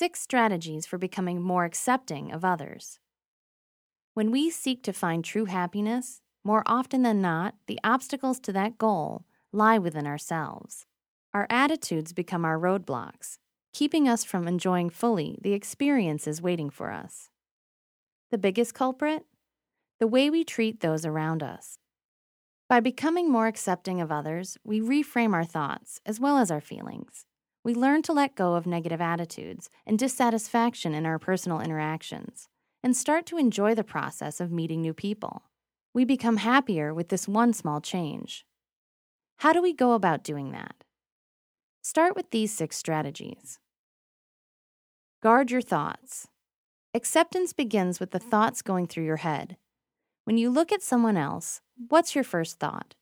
Six strategies for becoming more accepting of others. When we seek to find true happiness, more often than not, the obstacles to that goal lie within ourselves. Our attitudes become our roadblocks, keeping us from enjoying fully the experiences waiting for us. The biggest culprit? The way we treat those around us. By becoming more accepting of others, we reframe our thoughts as well as our feelings. We learn to let go of negative attitudes and dissatisfaction in our personal interactions and start to enjoy the process of meeting new people. We become happier with this one small change. How do we go about doing that? Start with these six strategies. Guard your thoughts. Acceptance begins with the thoughts going through your head. When you look at someone else, what's your first thought?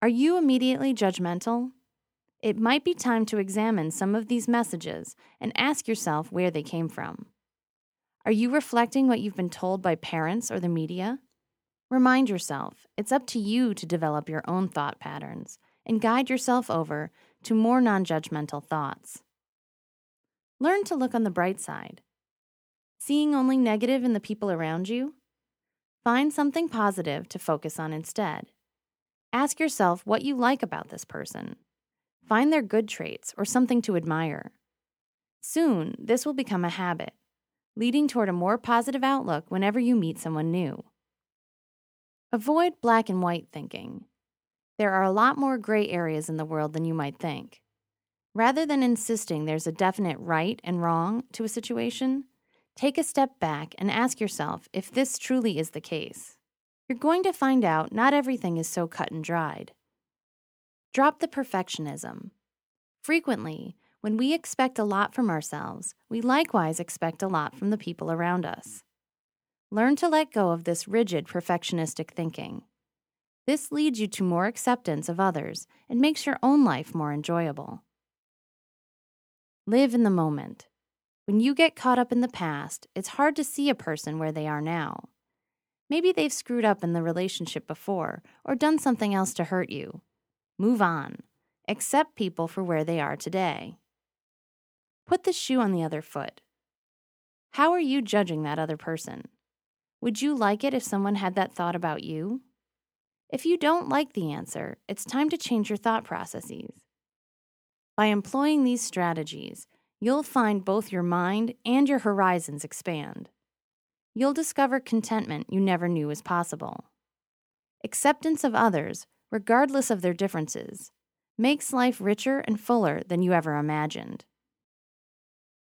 Are you immediately judgmental? It might be time to examine some of these messages and ask yourself where they came from. Are you reflecting what you've been told by parents or the media? Remind yourself it's up to you to develop your own thought patterns and guide yourself over to more non judgmental thoughts. Learn to look on the bright side. Seeing only negative in the people around you Find something positive to focus on instead. Ask yourself what you like about this person. Find their good traits or something to admire. Soon, this will become a habit, leading toward a more positive outlook whenever you meet someone new. Avoid black and white thinking. There are a lot more gray areas in the world than you might think. Rather than insisting there's a definite right and wrong to a situation, Take a step back and ask yourself if this truly is the case. You're going to find out not everything is so cut and dried. Drop the perfectionism. Frequently, when we expect a lot from ourselves, we likewise expect a lot from the people around us. Learn to let go of this rigid perfectionistic thinking. This leads you to more acceptance of others and makes your own life more enjoyable. Live in the moment. When you get caught up in the past, it's hard to see a person where they are now. Maybe they've screwed up in the relationship before or done something else to hurt you. Move on. Accept people for where they are today. Put the shoe on the other foot. How are you judging that other person? Would you like it if someone had that thought about you? If you don't like the answer, it's time to change your thought processes. By employing these strategies, you'll find both your mind and your horizons expand. You'll discover contentment you never knew was possible. Acceptance of others, regardless of their differences, makes life richer and fuller than you ever imagined.